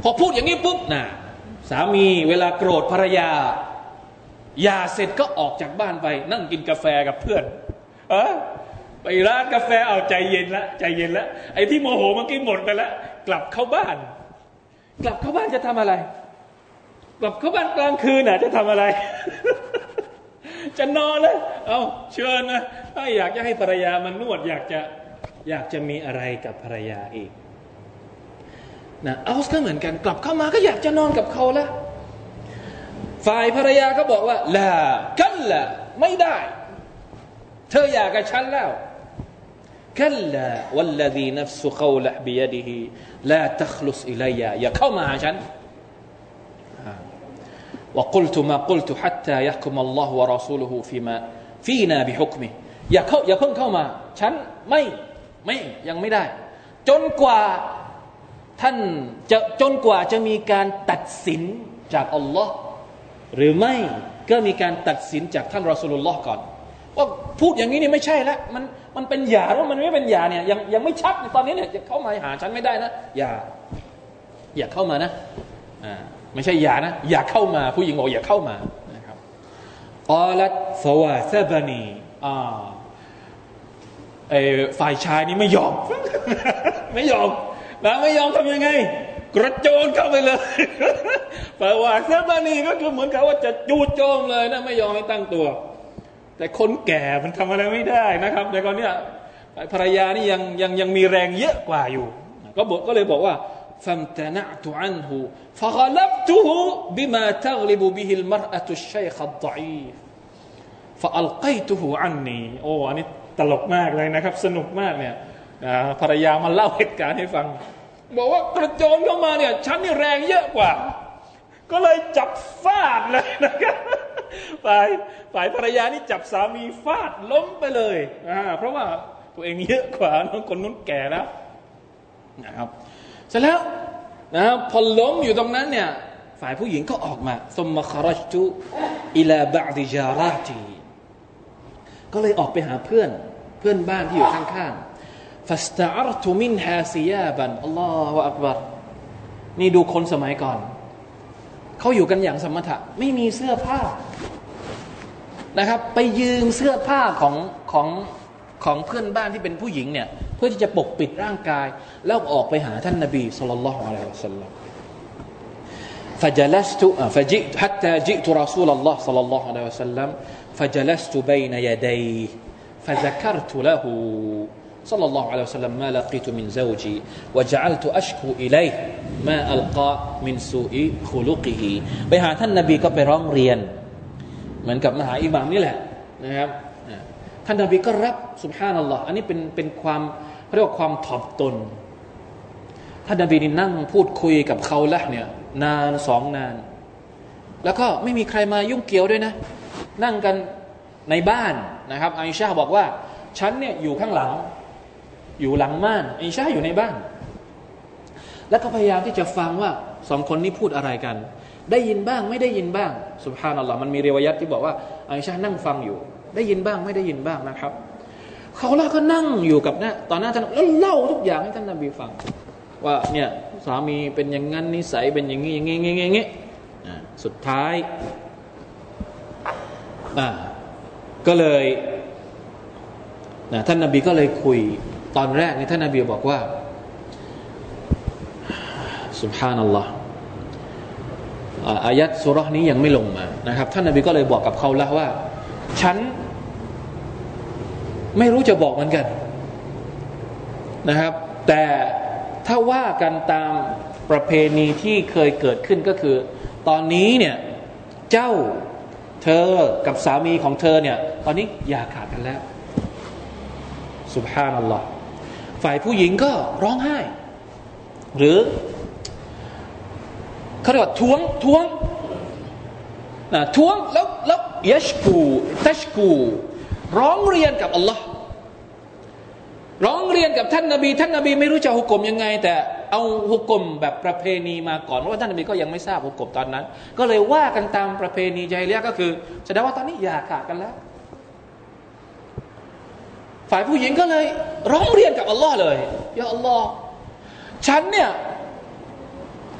พอพูดอย่างนี้ปุ๊บนะสามีเวลาโกรธภรรยายาเสร็จก็ออกจากบ้านไป นั่งกินกาแฟกับเพื่อน เออไปร้านกาแฟเอาใจเย็นละใจเย็นละไอ้ที่โมโหเมื่อกี้หมดไปแล้วกลับเข้าบ้าน กลับเข้าบ้านจะทำอะไร กลับเข้าบ้านกลางคืนน่ะ จะทำอะไร จะนอนเลยเอาเชิญนะถ้าอยากจะให้ภรรยามันนวด อยากจะอยากจะมีอะไรกับภรรยาอีก นะเอาก็เหมือนกัน กลับเข้ามาก็อยากจะนอนกับเขาแล้วฝ่ายภรรยาก็บอกว่าลากันละไม่ได้ เธออยากกับฉันแล้วกันละวัลลดีนัฟสุขาวละบิยดิฮิลาตัคลุสอิลัยอย่าเข้ามาหาฉัน وقلت ما قلت حتى يحكم الله ورسوله فيما فينا بحكمه อย่าเข้าอย่าเพิ่งเข้ามา ฉันไม่ไม่ยังไม่ได้ จนกว่า ท่านจะจนกว่าจะมีการตัดสินจากอัลลอฮ์หรือไม่ก็มีการตัดสินจากท่านรอสูลุลลอฮ์ก่อนว่าพูดอย่างนี้นี่ไม่ใช่ละมันมันเป็นหยาว่ามันไม่เป็นหยาเนี่ยยังยังไม่ชัดตอนนี้เนี่ยจะเข้ามาหาฉันไม่ได้นะอย่าอย่าเข้ามานะอ่าไม่ใช่อย่านะอย่าเข้ามา ผู้หญิงบอกอย่าเข้ามานะครับออลัตฟวาซบานีอ่าไอฝ่ายชายนี่ไม่ยอม ไม่ยอม นาไม่ยอมทํำยังไง กระโจนเข้าไปเลยปาวาเซมานีก็คือเหมือนกับว่าจะจูดโจมเลยนะไม่ยอมให้ตั้งตัว แต่คนแก่มันทำอะไรไม่ได้นะครับ แต่ก่อนนี้ภรรยานี่ยังยังยังมีแรงเยอะกว่าอยู่ ก็บอกก็เลยบอกว่าฟัมตนะตุอันหูฟะกลับตุหูบิมาตักลิบุบิฮิลมรอะตุชัยขัดดอีฟะอัลกัยตุหูอันนีโอ้อันนี้ตลกมากเลยนะครับ สนุกมากเนี่ย ภรรยามาเล่าเหตุการณ์ให้ฟัง บอกว่ากระโจนเข้ามาเนี่ยฉันนี่แรงเยอะกว่า ก็เลยจับฟาดเลยนะครับฝ่ายฝ่ายภรรยานี่จับสามีฟาดล้มไปเลยอ่าเพราะว่าตัวเองเยอะกว่าน้องคนนู้นแก่แล้วนะครับเสร็จแล้วนะพอล้มอยู่ตรงนั้นเนี่ยฝ่ายผู้หญิงก็ออกมาสมมาคารัจุอิลาบะดิจาราตีก็เลยออกไปหาเพื่อนเพื่อนบ้านที่อยู่ข้างๆ ฟัสตาร์ตุมินฮาซิยาบันอัลลอฮฺอักบารนี่ดูคนสมัยก่อน เขาอยู่กันอย่างสมถะ ไม่มีเสื้อผ้านะครับ ไปยืมเสื้อผ้าของของของเพื่อนบ้านที่เป็นผู้หญิงเนี่ยเพื่อที่จะปกปิดร่างกาย แล้วออกไปหาท่านนบีสุลต่านละฮ์อะลัยฮิวสัลลัม فجلست فجئت حتى جئت رسول الله صلى الله عليه وسلم فجلست بين يديه فذكرت له صلى الله عليه وسلم ما لقيت من زوجي وجعلت أشكو إليه ما ألقى من سوء خلقه ไปหาท่านนบีก็ไปร้องเรียน เหมือนกับมหาอิหม่ามนี่แหละนะครับท่านนบีก็รับสุบฮานัลลอฮ์อันนี้เป็นเป็นความเรียกว่าความถ่อมตนท่านนบีนี่นั่งพูดคุยกับเขาละเนี่ยนานสองนาน แล้วก็ไม่มีใครมายุ่งเกี่ยวด้วยนะ นั่งกันในบ้านนะครับอิชาบอกว่า ฉันเนี่ยอยู่ข้างหลัง อยู่หลังม่านอิชาอยู่ในบ้าน แล้วก็พยายามที่จะฟังว่าสองคนนี้พูดอะไรกัน ได้ยินบ้างไม่ได้ยินบ้างสุภาพนัลลอฮ์มันมีเรีวยัตที่บอกว่าอิชานั่งฟังอยู่ ได้ยินบ้างไม่ได้ยินบ้างนะครับเขาล่าก็นั่งอยู่กับนะตอนนั้นท่านแล้วเล่าทุกอย่างให้ท่านนบีฟัง ว่าเนี่ยสามีเป็นอย่างนั้นนิสัยเป็นอย่างนี้อย่างนี้อย่างนี้อย่างนี้สุดท้ายก็เลยนะท่านนบีก็เลยคุย ตอนแรกนี่ท่านนาบีบอกว่าสุบฮานัลลอฮ์อายัดสุรนี้ยังไม่ลงมานะครับ ท่านนาบีก็เลยบอกกับเขาแล้วว่า ฉันไม่รู้จะบอกเหมือนกันนะครับ แต่ถ้าว่ากันตามประเพณีที่เคยเกิดขึ้นก็คือ ตอนนี้เนี่ยเจ้าเธอกับสามีของเธอเนี่ย ตอนนี้อย่าขาดกันแล้วสุบฮานัลลอฮ์ ฝ่ายผู้หญิงก็ร้องไห้ หรือเขาเรียกว่าทวงทวงนะทวงแล้วแล้วยัชกูตัชกู ร้องเรียนกับอัลลอฮ์ร้องเรียนกับท่านนาบี ท่านนาบีไม่รู้จะหุกกลมยังไง แต่เอาหุกกลมแบบประเพณีมาก่อนเพราะว่าท่านนาบีก็ยังไม่ทราบหุกกลมตอนนั้น ก็เลยว่ากันตามประเพณีใจเลียก็คือแสดงว่าตอนนี้อย่าขาดกันแล้ว ฝ่ายผู้หญิงก็เลยร้องเรียนกับอัลลอฮ์เลยยาอัลลอฮ์ฉันเนี่ย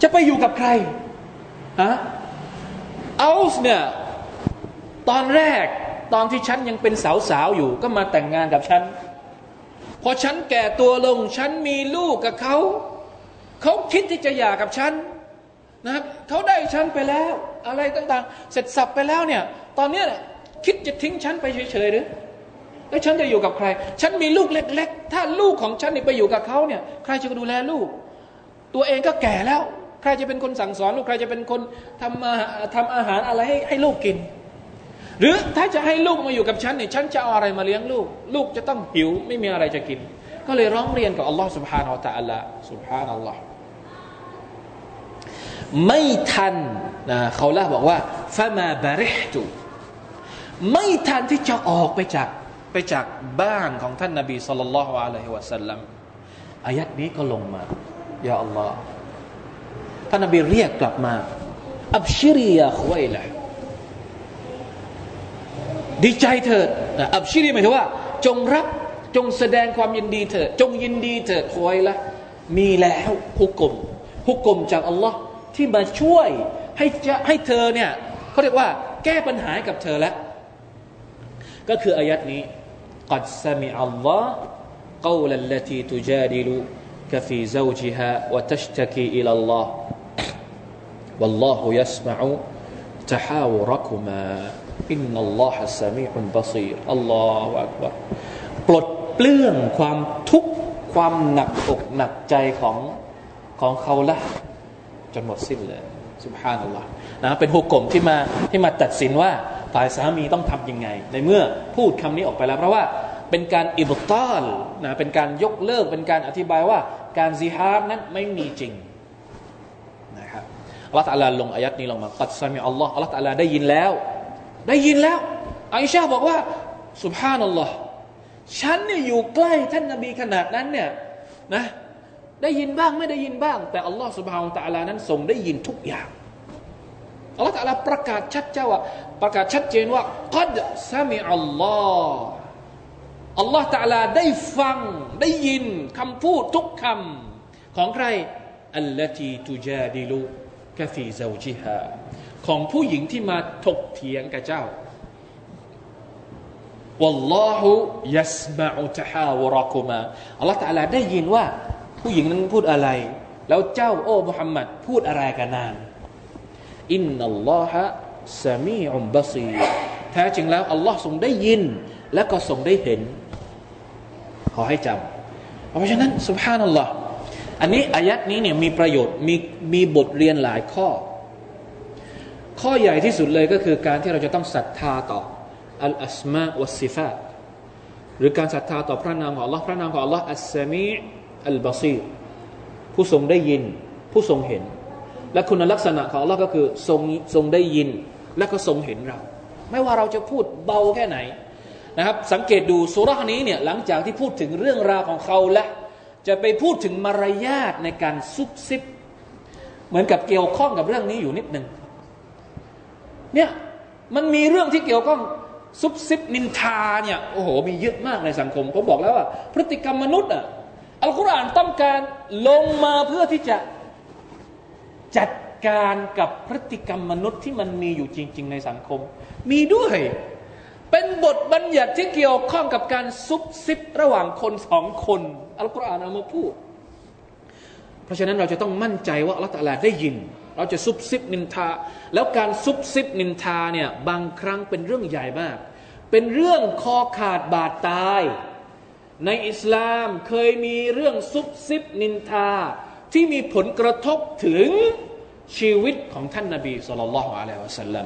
จะไปอยู่กับใครฮะเอาส์เนี่ยตอนแรกตอนที่ฉันยังเป็นสาวๆอยู่ ก็มาแต่งงานกับฉัน พอฉันแก่ตัวลง ฉันมีลูกกับเขาเขาคิดที่จะหย่ากับฉันนะครับเขาได้ฉันไปแล้ว อะไรต่างๆ เสร็จสับไปแล้วเนี่ย ตอนนี้คิดจะทิ้งฉันไปเฉยๆหรือ แล้วฉันจะอยู่กับใคร ฉันมีลูกเล็กๆ ถ้าลูกของฉันไปอยู่กับเขาเนี่ย ใครจะดูแลลูก ตัวเองก็แก่แล้ว ใครจะเป็นคนสั่งสอนลูก ใครจะเป็นคนทำทำอาหารอะไรให้ให้ลูกกินหรือถ้าจะให้ลูกมาอยู่กับฉันเนี่ยฉันจะเอาอะไรมาเลี้ยงลูก ลูกจะต้องหิวไม่มีอะไรจะกิน ก็เลยร้องเรียนกับอัลลอฮ์ سبحانه และ تعالى سبحان อัลลอฮ์ไม่ทันนะเขาเล่าบอกว่าฟามาบาริฮตุไม่ทันที่จะออกไปจาก ไปจากบ้านของท่านนบีสุลต่านละฮ์อะลัยฮิวะสัลลัมอายัดนี้ก็ลงมายาอัลลอฮ์ท่านนบีเรียกกลับมา อับชิริยาควยละดีใจเถิดอับชิรีหมายถึงว่า จงรับจงแสดงความยินดีเถิดจงยินดีเถิดคอยละมีแล้วฮุกกลมฮุกกลมจากอัลลอฮ์ที่มาช่วยให้จะให้เธอเนี่ยเขาเรียกว่า แก้ปัญหากับเธอแล้ว ก็คืออายัดนี้ กัดสมิอัลลอฮ์ قول التي تجادلك في زوجها وتشتكي إلى الله والله يسمع تحاوركما อินนัลลอฮะสามีอุนบาซีรอัลลอฮฺอักบารปลดเปลื้องความทุกข์ความหนักอกหนักใจของของเขาละจนหมดสิ้นเลยสุบฮานัลลอฮ์นะเป็นหุกกลมที่มาที่มาตัดสินว่า ฝ่ายสามีต้องทำยังไง ในเมื่อพูดคำนี้ออกไปแล้ว เพราะว่าเป็นการإبطالนะเป็นการยกเลิก เป็นการอธิบายว่าการ ظهارนั้นไม่มีจริงนะครับอัลลอฮฺ تعالىลงอายัดนี้ลงมาقد سمع اللهอัลลอฮฺ تعالىได้ยินแล้ว ได้ยินแล้วอิชาบอกว่าสุบฮานัลลอฮ์ฉันเนี่ยอยู่ใกล้ท่านนบีขนาดนั้นเนี่ยนะได้ยินบ้างไม่ได้ยินบ้าง แต่อัลลอฮ์สุบฮานตะลานั้นทรงได้ยินทุกอย่าง อัลลอฮ์ตะลาประกาศชัดเจ้าว่าประกาศชัดเจนว่ากัดซามิอัลลอฮ์อัลลอฮ์ตะลาได้ฟังได้ยินคำพูดทุกคำของใครอัลลตีตุจาดิลุกฟีซาจิฮาของผู้หญิงที่มาถกเถียงกับเจ้า والله يسمع تحاوركما อัลลอฮฺตาลาได้ยินว่า ผู้หญิงนั้นพูดอะไร แล้วเจ้า โอ้มุฮัมมัดพูดอะไรกันนาน อินนัลลอฮะสามีอุมบซีแท้จริงแล้วอัลลอฮ์ทรงได้ยิน และก็ทรงได้เห็น ขอให้จำเพราะฉะนั้นสุบฮานัลลอฮ์อันนี้อายัดนี้เนี่ยมีประโยชน์มีมีบทเรียนหลายข้อ ข้อใหญ่ที่สุดเลยก็คือการที่เราจะต้องศรัทธาต่ออัลอัสมาวัสซิฟาตหรือการศรัทธาต่อพระนามของ Allah พระนามของ Allah อัสซามีอัลบาซีผู้ทรงได้ยิน ผู้ทรงเห็น และคุณลักษณะของ Allah ก็คือทรงทรงได้ยินและก็ทรงเห็นเรา ไม่ว่าเราจะพูดเบาแค่ไหนนะครับ สังเกตดูสุรานี้เนี่ยหลังจากที่พูดถึงเรื่องราวของเขาและ จะไปพูดถึงมารยาทในการซุบซิบ เหมือนกับเกี่ยวข้องกับเรื่องนี้อยู่นิดหนึ่งเนี่ยมันมีเรื่องที่เกี่ยวข้องซุบซิบนินทาเนี่ยโอ้โหมีเยอะมากในสังคมผมบอกแล้วว่า พฤติกรรมมนุษย์อะอัลกุรอานต้องการลงมาเพื่อที่จะ จัดการกับพฤติกรรมมนุษย์ที่มันมีอยู่จริง ๆ ในสังคม มีด้วย เป็นบทบัญญัติที่เกี่ยวข้องกับการซุบซิบระหว่างคนสองคนอัลกุรอานเอามาพูด เพราะฉะนั้นเราจะต้องมั่นใจว่าอัลลอฮฺได้ยิน เราจะซุบซิบนินทา แล้วการซุบซิบนินทาเนี่ยบางครั้งเป็นเรื่องใหญ่มาก เป็นเรื่องคอขาดบาดตาย ในอิสลามเคยมีเรื่องซุบซิบนินทา ที่มีผลกระทบถึงชีวิตของท่านนาบีสุลต่านละฮ์อะลัยฮิวะสัลลัม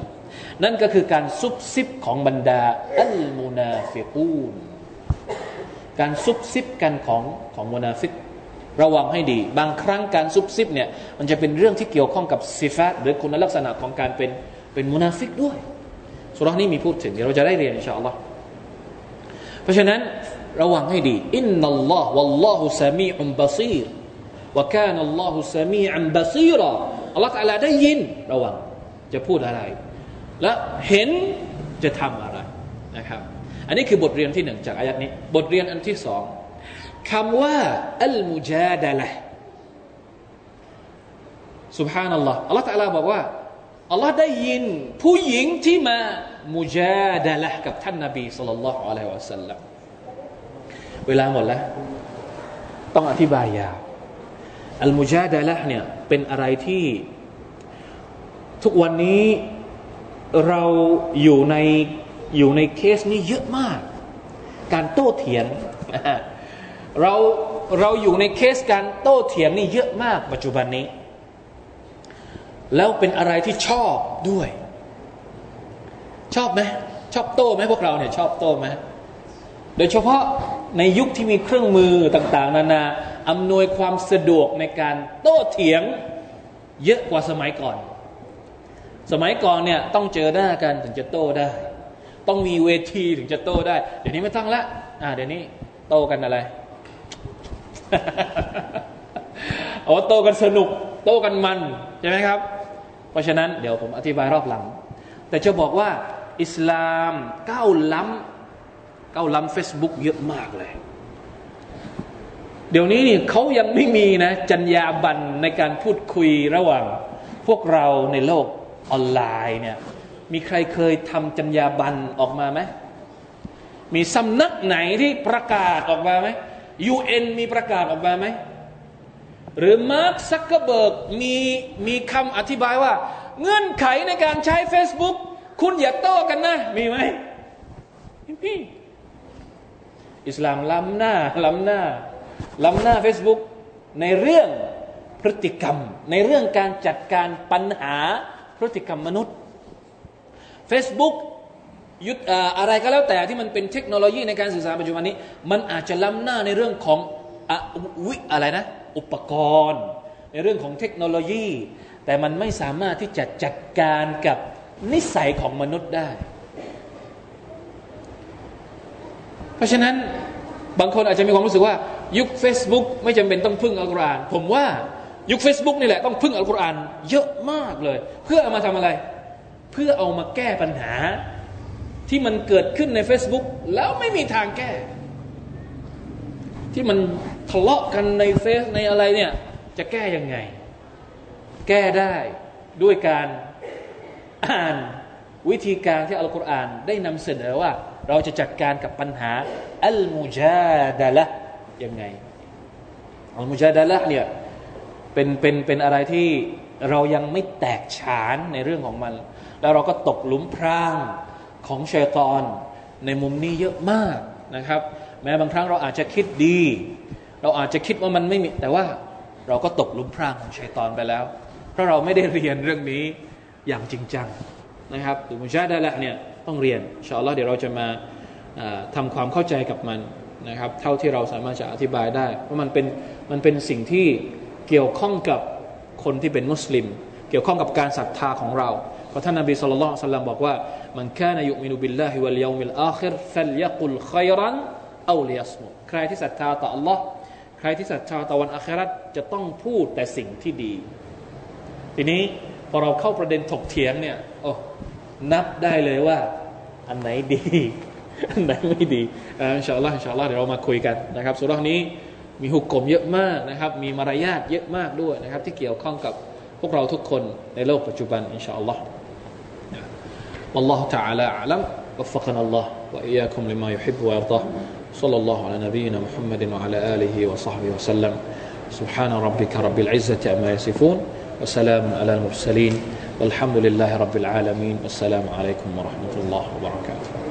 นั่นก็คือการซุบซิบของบรรดาالمنافقونการซุบซิบกันของของمنافقระวังให้ดี บางครั้งการซุบซิบเนี่ยมันจะเป็นเรื่องที่เกี่ยวข้องกับصفاتหรือคุณลักษณะของการเป็นเป็นمنافقด้วยสุรานี้มีพูดถึงเดี๋ยวเราจะได้เรียนอินชาอัลลอฮ์เพราะฉะนั้นระวังให้ดีإن الله والله سميع بصير وكان الله سميعا بصيرا อัลลอฮ์ تعالىได้ยินระวังจะพูดอะไร และเห็นจะทำอะไรนะครับ อันนี้คือบทเรียนที่หนึ่งจากอายัดนี้ บทเรียนอันที่สองคำว่าอัลมุจาดะละสุบฮานัลลอฮ์อัลลอฮ์ตะลาบอกว่าอัลลอฮ์ได้ยินผู้หญิงที่มามุจาดะละกับท่านนบีสุลต่านละฮ์อะลัยฮิวะสัลลัมเวลาหมดแล้ว ต้องอธิบายยาว อัลมุจาดะละเนี่ยเป็นอะไรที่ทุกวันนี้เราอยู่ในอยู่ในเคสนี้เยอะมาก การโต้เถียงเราเราอยู่ในเคสการโต้เถียงนี่เยอะมากปัจจุบันนี้ แล้วเป็นอะไรที่ชอบด้วย ชอบไหมชอบโต้ไหมพวกเราเนี่ยชอบโต้ไหมโดยเฉพาะในยุคที่มีเครื่องมือต่าง ๆ นานา อำนวยความสะดวกในการโต้เถียงเยอะกว่าสมัยก่อน สมัยก่อนเนี่ยต้องเจอหน้ากันถึงจะโต้ได้ ต้องมีเวทีถึงจะโต้ได้ เดี๋ยวนี้ไม่ต้องละอ่าเดี๋ยวนี้โต้กันอะไรเอาโตกันสนุก โตกันมันใช่ไหมครับ เพราะฉะนั้นเดี๋ยวผมอธิบายรอบหลัง แต่จะบอกว่า อิสลามก้าวล้ำก้าวล้ำเฟซบุ๊กเยอะมากเลย เดี๋ยวนี้นี่เขายังไม่มีนะจรรยาบรรณในการพูดคุยระหว่าง พวกเราในโลกออนไลน์เนี่ยมีใครเคยทำจรรยาบรรณออกมาไหมมีสำนักไหนที่ประกาศออกมาไหมยูเอ็นมีประกาศออกมาไหมหรือมาร์คซักเกอร์เบิร์กมีมีคำอธิบายว่า เงื่อนไขในการใช้ Facebook คุณอย่าโต้กันนะ มีไหมพี่อิสลามล้ำหน้าล้ำหน้า ล้ำหน้า Facebook ในเรื่องพฤติกรรม ในเรื่องการจัดการปัญหาพฤติกรรมมนุษย์ Facebook ยุดอะไรก็แล้วแต่ที่มันเป็นเทคโนโลยีในการสื่อสารปัจจุบันนี้ มันอาจจะล้ำหน้าในเรื่องของอวิอะไรนะ อุปกรณ์ ในเรื่องของเทคโนโลยี แต่มันไม่สามารถที่จะจัดการกับนิสัยของมนุษย์ได้ เพราะฉะนั้นบางคนอาจจะมีความรู้สึกว่า ยุค Facebook ไม่จำเป็นต้องพึ่งอัลกุรอาน ผมว่ายุค Facebook นี่แหละต้องพึ่งอัลกุรอานเยอะมากเลย เพื่อเอามาทำอะไร เพื่อเอามาแก้ปัญหา ที่มันเกิดขึ้นใน Facebook แล้วไม่มีทางแก้ ที่มันทะเลาะกันในเฟซในอะไรเนี่ย จะแก้ยังไง แก้ได้ด้วยการอ่านวิธีการที่อัลกุรอานได้นำเสนอว่า เราจะจัดการกับปัญหาอัลมุจาดะละ ยังไงอัลมุจาดะละเนี่ยเป็นเป็นเป็นอะไรที่เรายังไม่แตกฉานในเรื่องของมัน แล้วเราก็ตกหลุมพรางของชัยตอนในมุมนี้เยอะมากนะครับ แม้บางครั้งเราอาจจะคิดดี เราอาจจะคิดว่ามันไม่มีแต่ว่าเราก็ตกหลุมพรางของชัยตอนไปแล้ว เพราะเราไม่ได้เรียนเรื่องนี้อย่างจริงจังนะครับหรือมุชาได้แล้วเนี่ยต้องเรียนชอลล์เดี๋ยวเราจะมาทำความเข้าใจกับมัน นะครับ เท่าที่เราสามารถจะอธิบายได้ เพราะมันเป็นมันเป็นสิ่งที่เกี่ยวข้องกับคนที่เป็นมุสลิม เกี่ยวข้องกับการศรัทธาของเรา เพราะท่านนบีصلى الله عليه وسلمบอกว่าمن كان يؤمن بالله واليوم الآخر فليقل خيرا أو ليصمتใครที่ศรัทธาต่อ อัลลอฮ์ ใครที่ศรัทธาต่อวันอาคราจะต้องพูดแต่สิ่งที่ดี ทีนี้พอเราเข้าประเด็นถกเถียงเนี่ยโอ้นับได้เลยว่าอันไหนดี อันไหนไม่ดีอินชาอัลลอฮ์อินชาอัลลอฮ์เดี๋ยวเรามาคุยกันนะครับสุรานี้มีหุกกลมเยอะมากนะครับ มีมารยาทเยอะมากด้วยนะครับ ที่เกี่ยวข้องกับพวกเราทุกคนในโลกปัจจุบันอินชาอัลลอฮ์ والله تعالى أعلم وفقنا الله وإياكم لما يحب ويرضاه صلى الله على نبينا محمد وعلى آله وصحبه وسلم سبحان ربك رب العزة أما يصفون وسلام على المرسلين والحمد لله رب العالمين والسلام عليكم ورحمة الله وبركاته